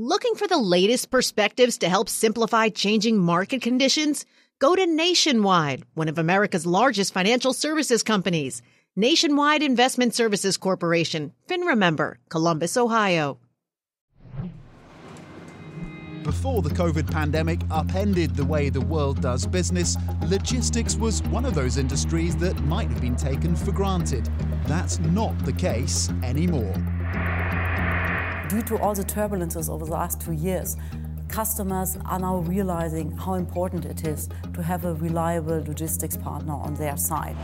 Looking for the latest perspectives to help simplify changing market conditions? Go to Nationwide, one of America's largest financial services companies. Nationwide Investment Services Corporation, FINRA member, Columbus, Ohio. Before the COVID pandemic upended the way the world does business, logistics was one of those industries that might have been taken for granted. That's not the case anymore. Due to all the turbulences over the last two years, customers are now realizing how important it is to have a reliable logistics partner on their side.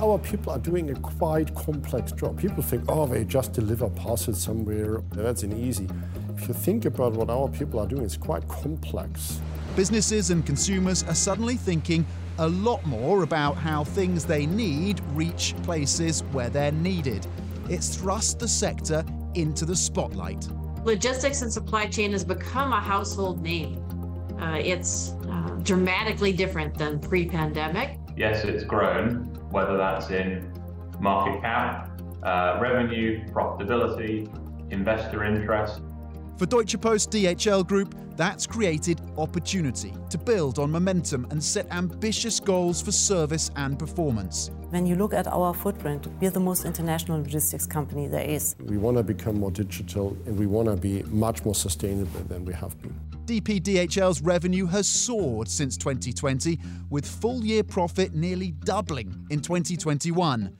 Our people are doing a quite complex job. People think, oh, they just deliver parcels somewhere. That's an easy. If you think about what our people are doing, it's quite complex. Businesses and consumers are suddenly thinking a lot more about how things they need reach places where they're needed. It's thrust the sector into the spotlight. Logistics and supply chain has become a household name. Uh, it's uh, dramatically different than pre pandemic. Yes, it's grown, whether that's in market cap, uh, revenue, profitability, investor interest. For Deutsche Post DHL Group, that's created opportunity to build on momentum and set ambitious goals for service and performance. When you look at our footprint, we're the most international logistics company there is. We want to become more digital and we want to be much more sustainable than we have been. DPDHL's revenue has soared since 2020, with full year profit nearly doubling in 2021.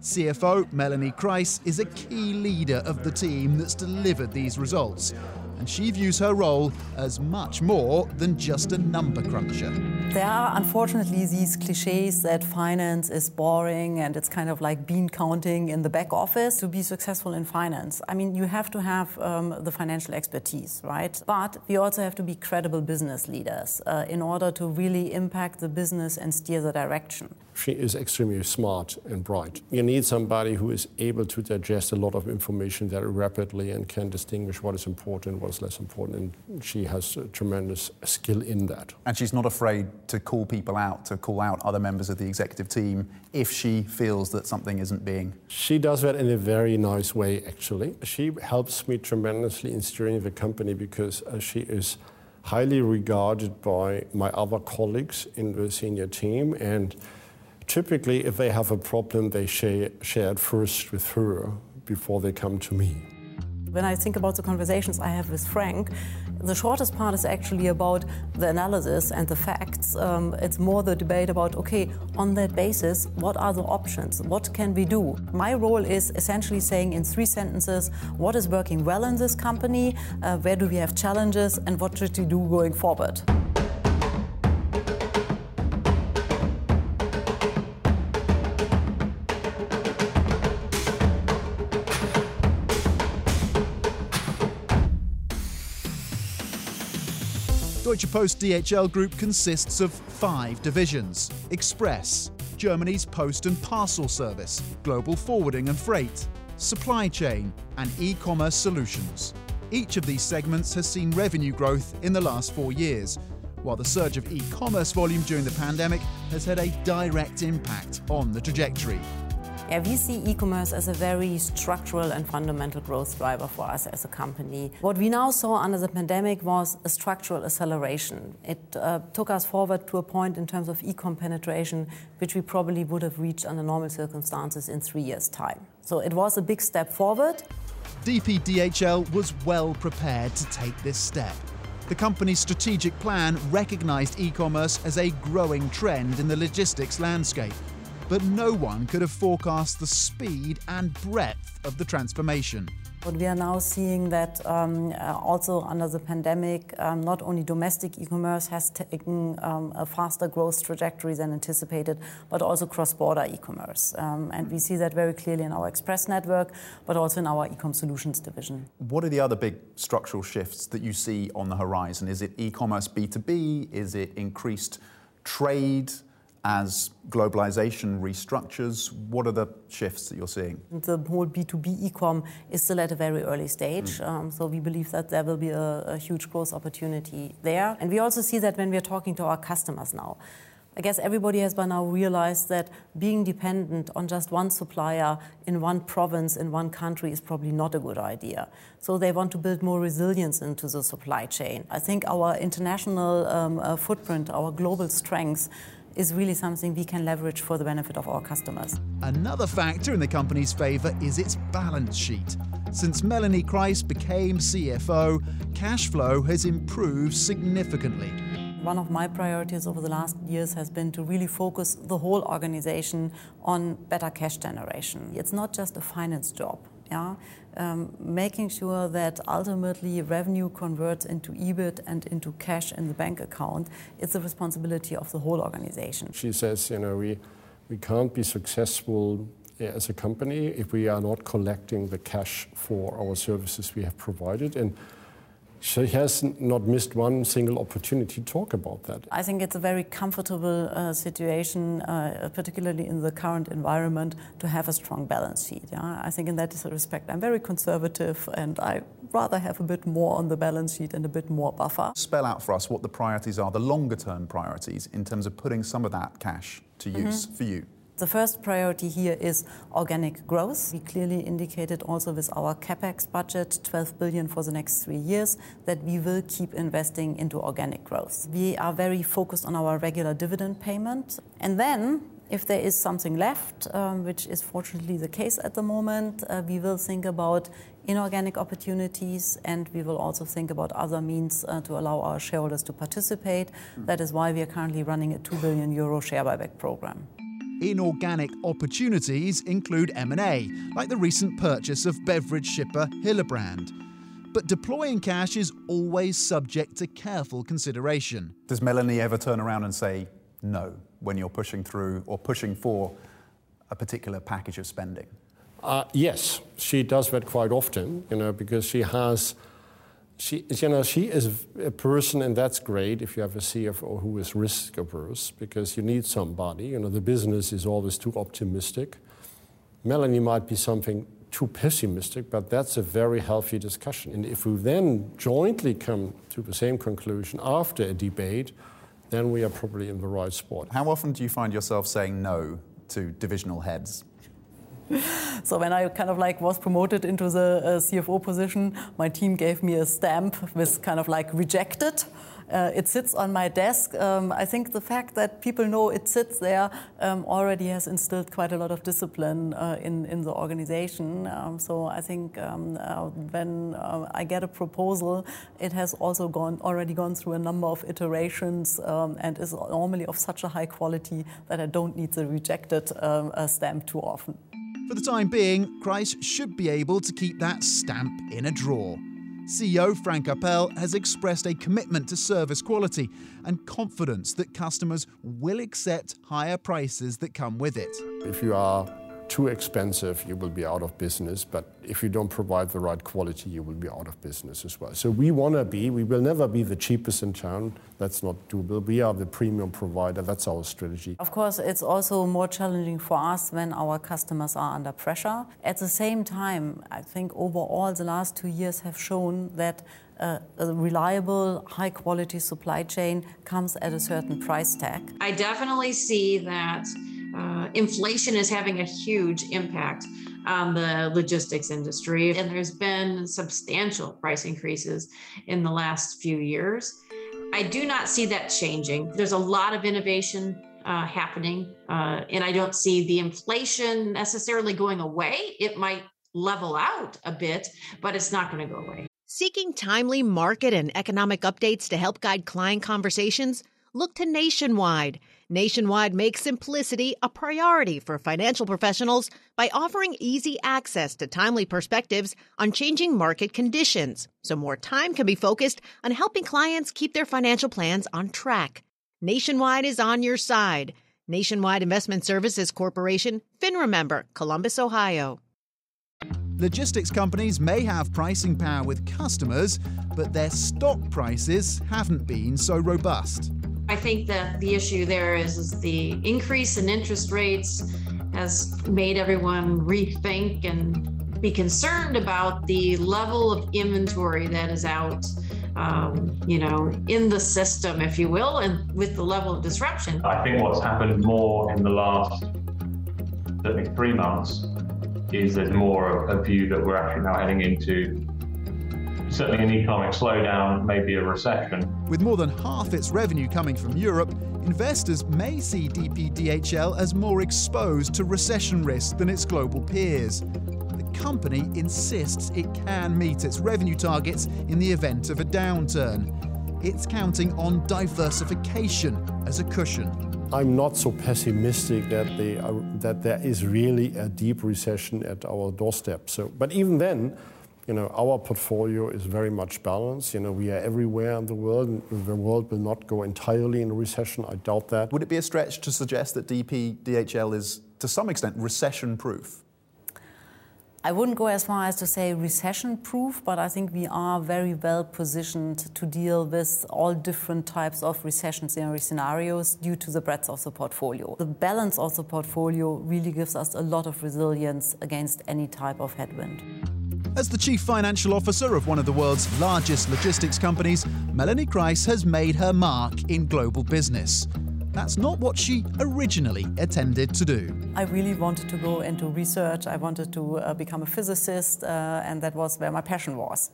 CFO Melanie Kreis is a key leader of the team that's delivered these results, and she views her role as much more than just a number cruncher. There are unfortunately these cliches that finance is boring and it's kind of like bean counting in the back office. To be successful in finance, I mean, you have to have um, the financial expertise, right? But we also have to be credible business leaders uh, in order to really impact the business and steer the direction. She is extremely smart and bright. You need somebody who is able to digest a lot of information very rapidly and can distinguish what is important, what is less important. And she has tremendous skill in that. And she's not afraid to call people out, to call out other members of the executive team if she feels that something isn't being. She does that in a very nice way, actually. She helps me tremendously in steering the company because uh, she is highly regarded by my other colleagues in the senior team and typically, if they have a problem, they share, share it first with her before they come to me. When I think about the conversations I have with Frank, the shortest part is actually about the analysis and the facts. Um, it's more the debate about, okay, on that basis, what are the options? What can we do? My role is essentially saying in three sentences what is working well in this company, uh, where do we have challenges, and what should we do going forward. Deutsche Post DHL Group consists of five divisions Express, Germany's post and parcel service, global forwarding and freight, supply chain, and e commerce solutions. Each of these segments has seen revenue growth in the last four years, while the surge of e commerce volume during the pandemic has had a direct impact on the trajectory. Yeah, we see e-commerce as a very structural and fundamental growth driver for us as a company. What we now saw under the pandemic was a structural acceleration. It uh, took us forward to a point in terms of e-com penetration, which we probably would have reached under normal circumstances in three years' time. So it was a big step forward. DPDHL was well prepared to take this step. The company's strategic plan recognized e commerce as a growing trend in the logistics landscape but no one could have forecast the speed and breadth of the transformation. But we are now seeing that um, uh, also under the pandemic, um, not only domestic e-commerce has taken um, a faster growth trajectory than anticipated, but also cross-border e-commerce. Um, and we see that very clearly in our Express network, but also in our e-com solutions division. What are the other big structural shifts that you see on the horizon? Is it e-commerce B2B? Is it increased trade? As globalization restructures? What are the shifts that you're seeing? The whole B2B e-com is still at a very early stage. Mm. Um, so we believe that there will be a, a, huge growth opportunity there. And we also see that when we're talking to our customers now. I guess everybody has by now realized that being dependent on just one supplier in one province, in one country, is probably not a good idea. So they want to build more resilience into the supply chain. I think our international um, uh, footprint, our global strengths, is really something we can leverage for the benefit of our customers. Another factor in the company's favour is its balance sheet. Since Melanie Kreis became CFO, cash flow has improved significantly. One of my priorities over the last years has been to really focus the whole organization on better cash generation. It's not just a finance job. Yeah? Um, making sure that ultimately revenue converts into EBIT and into cash in the bank account is the responsibility of the whole organization. She says, you know, we, we can't be successful as a company if we are not collecting the cash for our services we have provided. And she has not missed one single opportunity to talk about that. I think it's a very comfortable uh, situation, uh, particularly in the current environment, to have a strong balance sheet. Yeah? I think in that respect, I'm very conservative and I rather have a bit more on the balance sheet and a bit more buffer. Spell out for us what the priorities are, the longer term priorities, in terms of putting some of that cash to use mm-hmm. for you. The first priority here is organic growth. We clearly indicated also with our CapEx budget, 12 billion for the next three years, that we will keep investing into organic growth. We are very focused on our regular dividend payment. And then if there is something left, um, which is fortunately the case at the moment, uh, we will think about inorganic opportunities and we will also think about other means uh, to allow our shareholders to participate. That is why we are currently running a 2 billion euro share buyback program. Inorganic opportunities include M&A, like the recent purchase of beverage shipper Hillebrand. But deploying cash is always subject to careful consideration. Does Melanie ever turn around and say no when you're pushing through or pushing for a particular package of spending? Uh, yes, she does that quite often, you know, because she has she, you know, she is a person, and that's great if you have a CFO who is risk averse, because you need somebody. You know, the business is always too optimistic. Melanie might be something too pessimistic, but that's a very healthy discussion. And if we then jointly come to the same conclusion after a debate, then we are probably in the right spot. How often do you find yourself saying no to divisional heads? so when I kind of like was promoted into the uh, CFO position, my team gave me a stamp with kind of like rejected. Uh, it sits on my desk. Um, I think the fact that people know it sits there um, already has instilled quite a lot of discipline uh, in, in the organization. Um, so I think um, uh, when uh, I get a proposal, it has also gone already gone through a number of iterations um, and is normally of such a high quality that I don't need the rejected um, uh, stamp too often. For the time being, Kreis should be able to keep that stamp in a drawer. CEO Frank Appel has expressed a commitment to service quality and confidence that customers will accept higher prices that come with it. If you are too expensive, you will be out of business. But if you don't provide the right quality, you will be out of business as well. So we want to be, we will never be the cheapest in town. That's not doable. We are the premium provider. That's our strategy. Of course, it's also more challenging for us when our customers are under pressure. At the same time, I think overall the last two years have shown that uh, a reliable, high quality supply chain comes at a certain price tag. I definitely see that uh, inflation is having a huge impact on the logistics industry, and there's been substantial price increases in the last few years. I do not see that changing. There's a lot of innovation uh, happening, uh, and I don't see the inflation necessarily going away. It might level out a bit, but it's not going to go away. Seeking timely market and economic updates to help guide client conversations? Look to Nationwide. Nationwide makes simplicity a priority for financial professionals by offering easy access to timely perspectives on changing market conditions, so more time can be focused on helping clients keep their financial plans on track. Nationwide is on your side. Nationwide Investment Services Corporation, FINRA member, Columbus, Ohio. Logistics companies may have pricing power with customers, but their stock prices haven't been so robust. I think that the issue there is, is the increase in interest rates has made everyone rethink and be concerned about the level of inventory that is out um, you know, in the system, if you will, and with the level of disruption. I think what's happened more in the last certainly three months is there's more of a view that we're actually now heading into certainly an economic slowdown, maybe a recession. With more than half its revenue coming from Europe, investors may see DPDHL as more exposed to recession risk than its global peers. The company insists it can meet its revenue targets in the event of a downturn. It's counting on diversification as a cushion. I'm not so pessimistic that, they are, uh, that there is really a deep recession at our doorstep. So, but even then, you know, our portfolio is very much balanced. You know, we are everywhere in the world. The world will not go entirely in a recession. I doubt that. Would it be a stretch to suggest that DP DHL is, to some extent, recession-proof? I wouldn't go as far as to say recession proof, but I think we are very well positioned to deal with all different types of recessionary scenarios due to the breadth of the portfolio. The balance of the portfolio really gives us a lot of resilience against any type of headwind. As the chief financial officer of one of the world's largest logistics companies, Melanie Kreis has made her mark in global business. That's not what she originally intended to do. I really wanted to go into research. I wanted to uh, become a physicist, uh, and that was where my passion was.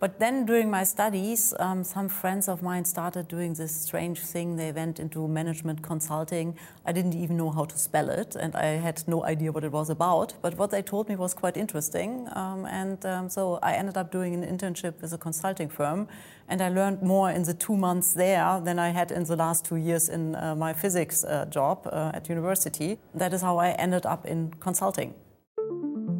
But then during my studies, um, some friends of mine started doing this strange thing. They went into management consulting. I didn't even know how to spell it, and I had no idea what it was about. But what they told me was quite interesting. Um, and um, so I ended up doing an internship with a consulting firm. And I learned more in the two months there than I had in the last two years in uh, my physics uh, job uh, at university. That is how I ended up in consulting.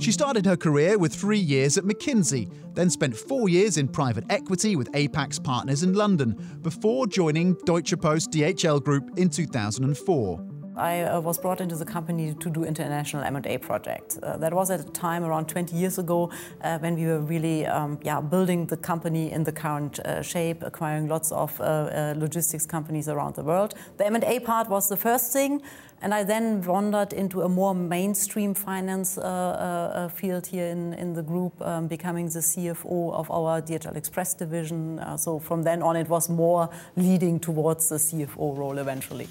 She started her career with three years at McKinsey, then spent four years in private equity with Apax Partners in London, before joining Deutsche Post DHL Group in 2004. I uh, was brought into the company to do international M&A projects. Uh, that was at a time around 20 years ago uh, when we were really um, yeah, building the company in the current uh, shape, acquiring lots of uh, uh, logistics companies around the world. The M&A part was the first thing, and I then wandered into a more mainstream finance field here in, in the group, um, becoming the CFO of our DHL Express division. so from then on, it was more leading towards the CFO role eventually.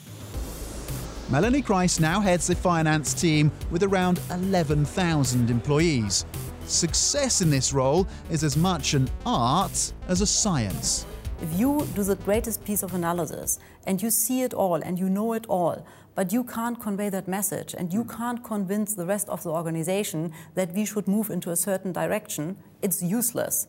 Melanie Kreis now heads the finance team with around 11,000 employees. Success in this role is as much an art as a science. If you do the greatest piece of analysis and you see it all and you know it all, but you can't convey that message and you can't convince the rest of the organization that we should move into a certain direction, it's useless.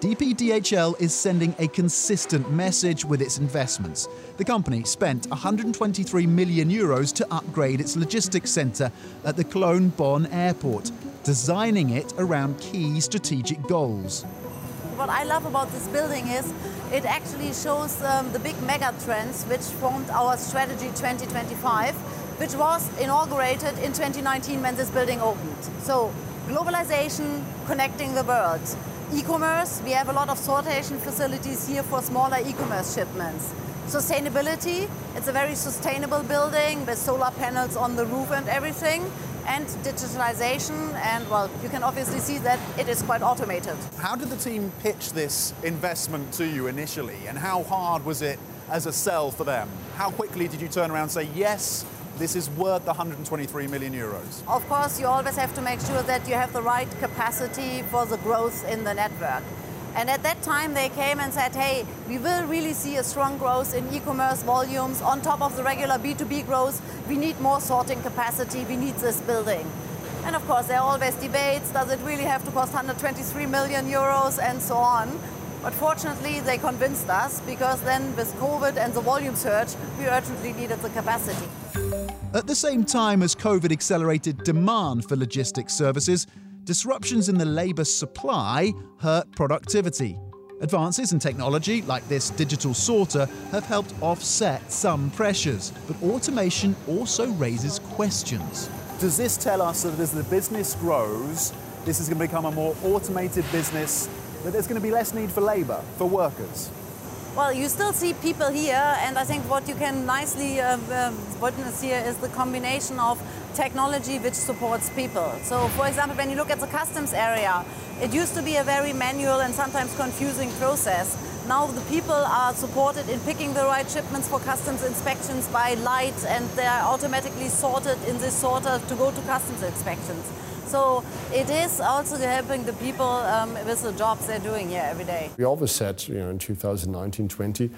DPDHL is sending a consistent message with its investments. The company spent 123 million euros to upgrade its logistics centre at the Cologne Bonn airport, designing it around key strategic goals. What I love about this building is it actually shows um, the big mega trends which formed our strategy 2025, which was inaugurated in 2019 when this building opened. So, globalization, connecting the world E-commerce, we have a lot of sortation facilities here for smaller e-commerce shipments. Sustainability, it's a very sustainable building with solar panels on the roof and everything. And digitalization, and well, you can obviously see that it is quite automated. How did the team pitch this investment to you initially, and how hard was it as a sell for them? How quickly did you turn around and say, yes, this is worth 123 million euros. Of course, you always have to make sure that you have the right capacity for the growth in the network. And at that time, they came and said, hey, we will really see a strong growth in e commerce volumes on top of the regular B2B growth. We need more sorting capacity. We need this building. And of course, there are always debates does it really have to cost 123 million euros and so on. But fortunately, they convinced us because then with COVID and the volume surge, we urgently needed the capacity. At the same time as COVID accelerated demand for logistics services, disruptions in the labour supply hurt productivity. Advances in technology, like this digital sorter, have helped offset some pressures, but automation also raises questions. Does this tell us that as the business grows, this is going to become a more automated business, that there's going to be less need for labour, for workers? Well, you still see people here, and I think what you can nicely uh, uh, witness here is the combination of technology which supports people. So, for example, when you look at the customs area, It used to be a very manual and sometimes confusing process. Now the people are supported in picking the right shipments for customs inspections by light and they are automatically sorted in this sorter to go to customs inspections. So it is also helping the people um, with the jobs they're doing here every day. We always said, you know, in 2019, 20,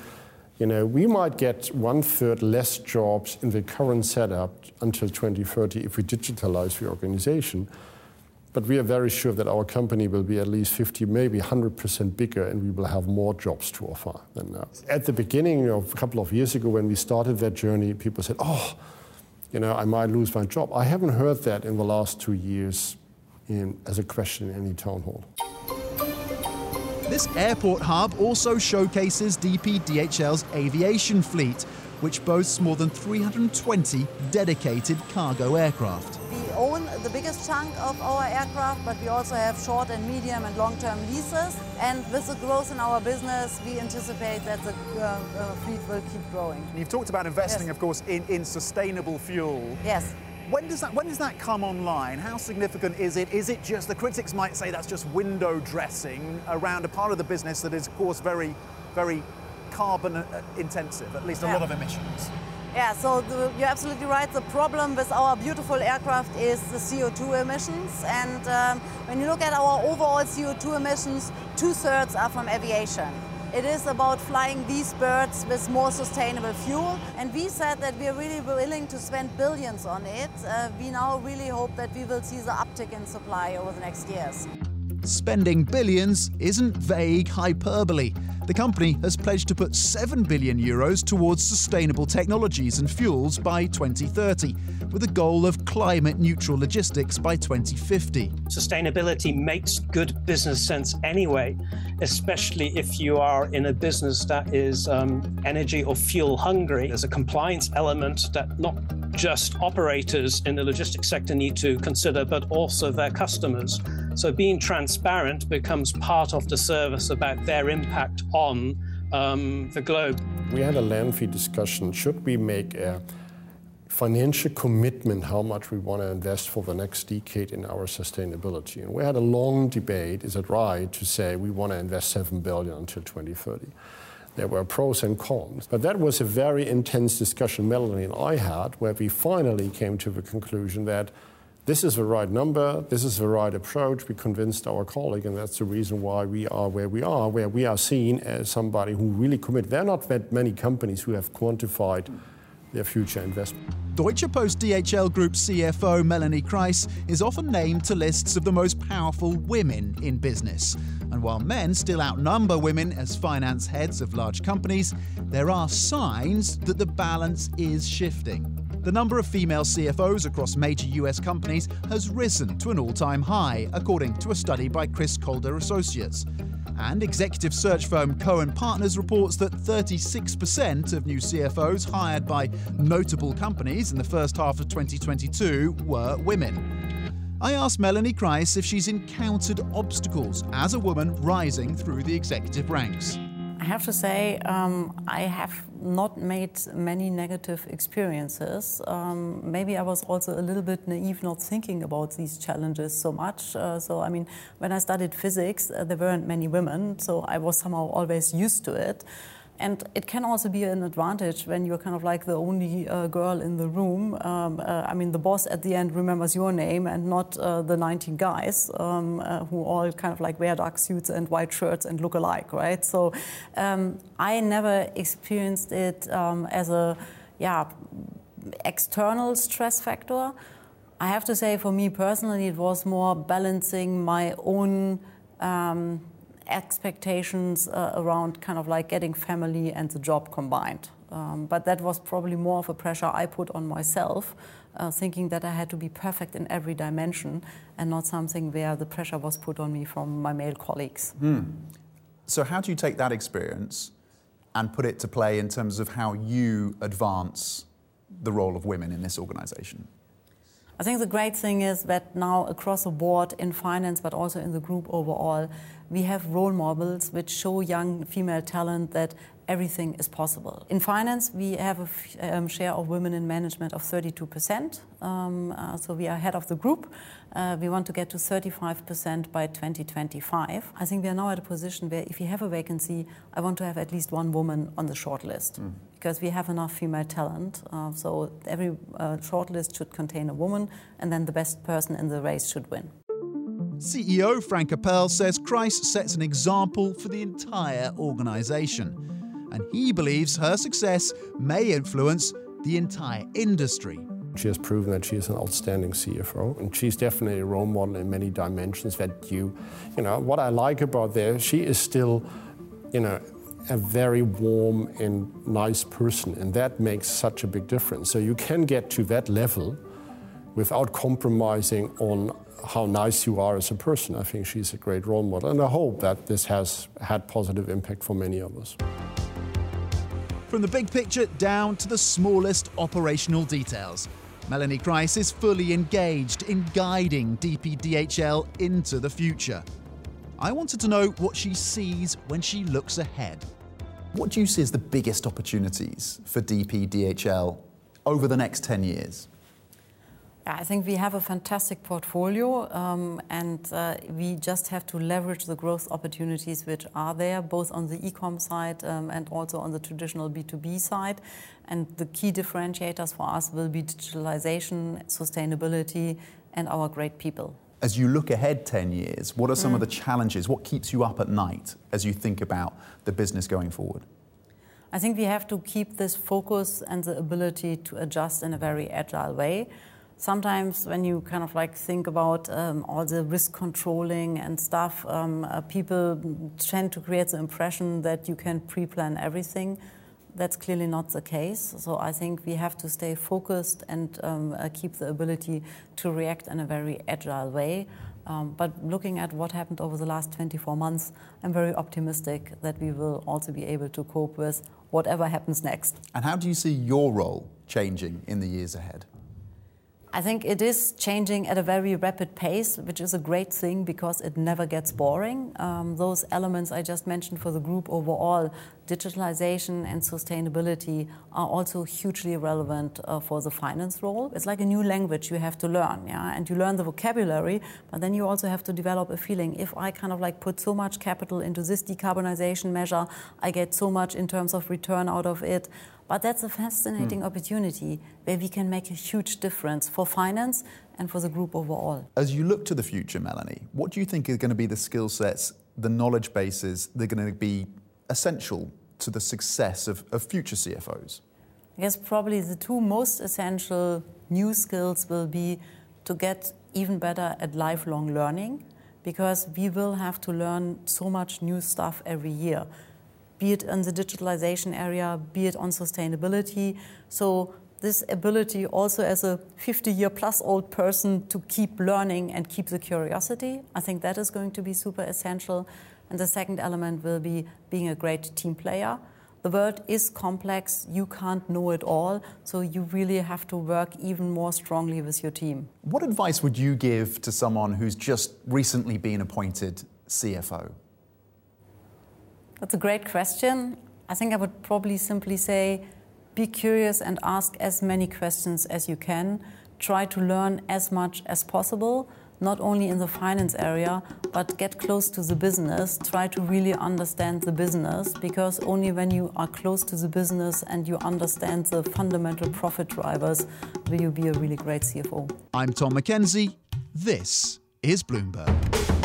you know, we might get one third less jobs in the current setup until 2030 if we digitalize the organization. But we are very sure that our company will be at least 50, maybe 100% bigger, and we will have more jobs to offer than now. At the beginning, of a couple of years ago, when we started that journey, people said, oh, you know, I might lose my job. I haven't heard that in the last two years in, as a question in any town hall. This airport hub also showcases DP DHL's aviation fleet, which boasts more than 320 dedicated cargo aircraft. Own the biggest chunk of our aircraft, but we also have short and medium and long-term leases. And with the growth in our business, we anticipate that the uh, uh, fleet will keep growing. You've talked about investing, Yes. of course, in, in sustainable fuel. Yes. When does that when does that come online? How significant is it? Is it just the critics might say that's just window dressing around a part of the business that is, of course, very, very carbon uh, intensive, at least a Yeah. lot of emissions. Yeah, so the, you're absolutely right. The problem with our beautiful aircraft is the CO2 emissions. And um, when you look at our overall CO2 emissions, two thirds are from aviation. It is about flying these birds with more sustainable fuel. And we said that we are really willing to spend billions on it. Uh, we now really hope that we will see the uptick in supply over the next years. Spending billions isn't vague hyperbole. The company has pledged to put 7 billion euros towards sustainable technologies and fuels by 2030, with a goal of climate neutral logistics by 2050. Sustainability makes good business sense anyway, especially if you are in a business that is um, energy or fuel hungry. There's a compliance element that not just operators in the logistics sector need to consider, but also their customers. So being transparent becomes part of the service about their impact on um, the globe. We had a lengthy discussion. Should we make a financial commitment how much we want to invest for the next decade in our sustainability? And we had a long debate. Is it right to say we want to invest 7 billion until 2030? There were pros and cons. But that was a very intense discussion Melanie and I had, where we finally came to the conclusion that this is the right number, this is the right approach. We convinced our colleague, and that's the reason why we are where we are, where we are seen as somebody who really commit. There are not that many companies who have quantified their future investment. Deutsche Post DHL Group CFO Melanie Kreis is often named to lists of the most powerful women in business. And while men still outnumber women as finance heads of large companies, there are signs that the balance is shifting. The number of female CFOs across major US companies has risen to an all time high, according to a study by Crist Kolder Associates. And executive search firm Cowen Partners reports that 36% of new CFOs hired by notable companies in the first half of 2022 were women. I asked Melanie Kreis if she's encountered obstacles as a woman rising through the executive ranks. I have to say, um, I have not made many negative experiences. Um, maybe I was also a little bit naive, not thinking about these challenges so much. Uh, so, I mean, when I studied physics, uh, there weren't many women, so I was somehow always used to it. And it can also be an advantage when you're kind of like the only uh, girl in the room. Um, uh, I mean, the boss at the end remembers your name and not uh, the 19 guys um, uh, who all kind of like wear dark suits and white shirts and look alike, right? So um, I never experienced it um, as a, yeah, external stress factor. I have to say, for me personally, it was more balancing my own um, expectations uh, around kind of like getting family and the job combined. Um, but that was probably more of a pressure I put on myself, uh, thinking that I had to be perfect in every dimension and not something where the pressure was put on me from my male colleagues. So, how do you take that experience and put it to play in terms of how you advance the role of women in this organization? I think the great thing is that now across the board in finance, but also in the group overall, we have role models which show young female talent that everything is possible. In finance, we have a f- um, share of women in management of 32%. Um, uh, so we are ahead of the group. Uh, we want to get to 35% by 2025. I think we are now at a position where if you have a vacancy, I want to have at least one woman on the shortlist mm. because we have enough female talent. Uh, so every uh, shortlist should contain a woman, and then the best person in the race should win. CEO Frank Appel says Kreis sets an example for the entire organisation and he believes her success may influence the entire industry. She has proven that she is an outstanding CFO, and she's definitely a role model in many dimensions. That you, you know, what I like about there, she is still, you know, a very warm and nice person, and that makes such a big difference. So you can get to that level without compromising on how nice you are as a person. I think she's a great role model, and I hope that this has had positive impact for many of us. From the big picture down to the smallest operational details, Melanie Kreis is fully engaged in guiding DPDHL into the future. I wanted to know what she sees when she looks ahead. What do you see as the biggest opportunities for DPDHL over the next 10 years? I think we have a fantastic portfolio, um, and uh, we just have to leverage the growth opportunities which are there, both on the e-com side um, and also on the traditional B2B side. And the key differentiators for us will be digitalization, sustainability, and our great people. As you look ahead 10 years, what are some mm. of the challenges? What keeps you up at night as you think about the business going forward? I think we have to keep this focus and the ability to adjust in a very agile way sometimes when you kind of like think about um, all the risk controlling and stuff, um, uh, people tend to create the impression that you can pre-plan everything. That's clearly not the case. So I think we have to stay focused and um, uh, keep the ability to react in a very agile way. Um, but looking at what happened over the last 24 months, I'm very optimistic that we will also be able to cope with whatever happens next. And how do you see your role changing in the years ahead? I think it is changing at a very rapid pace, which is a great thing because it never gets boring. Um, those elements I just mentioned for the group overall, digitalization and sustainability, are also hugely relevant uh, for the finance role. It's like a new language you have to learn, yeah, and you learn the vocabulary, but then you also have to develop a feeling. If I kind of like put so much capital into this decarbonization measure, I get so much in terms of return out of it. But that's a fascinating mm. opportunity where we can make a huge difference for finance and for the group overall. As you look to the future, Melanie, what do you think are going to be the skill sets, the knowledge bases that are going to be essential to the success of, of future CFOs? I guess probably the two most essential new skills will be to get even better at lifelong learning because we will have to learn so much new stuff every year be it in the digitalization area, be it on sustainability. So this ability also as a 50 year plus old person to keep learning and keep the curiosity, I think that is going to be super essential. And the second element will be being a great team player. The world is complex, you can't know it all, so you really have to work even more strongly with your team. What advice would you give to someone who's just recently been appointed CFO? That's a great question. I think I would probably simply say be curious and ask as many questions as you can. Try to learn as much as possible, not only in the finance area, but get close to the business. Try to really understand the business because only when you are close to the business and you understand the fundamental profit drivers will you be a really great CFO. I'm Tom Mackenzie. This is Bloomberg.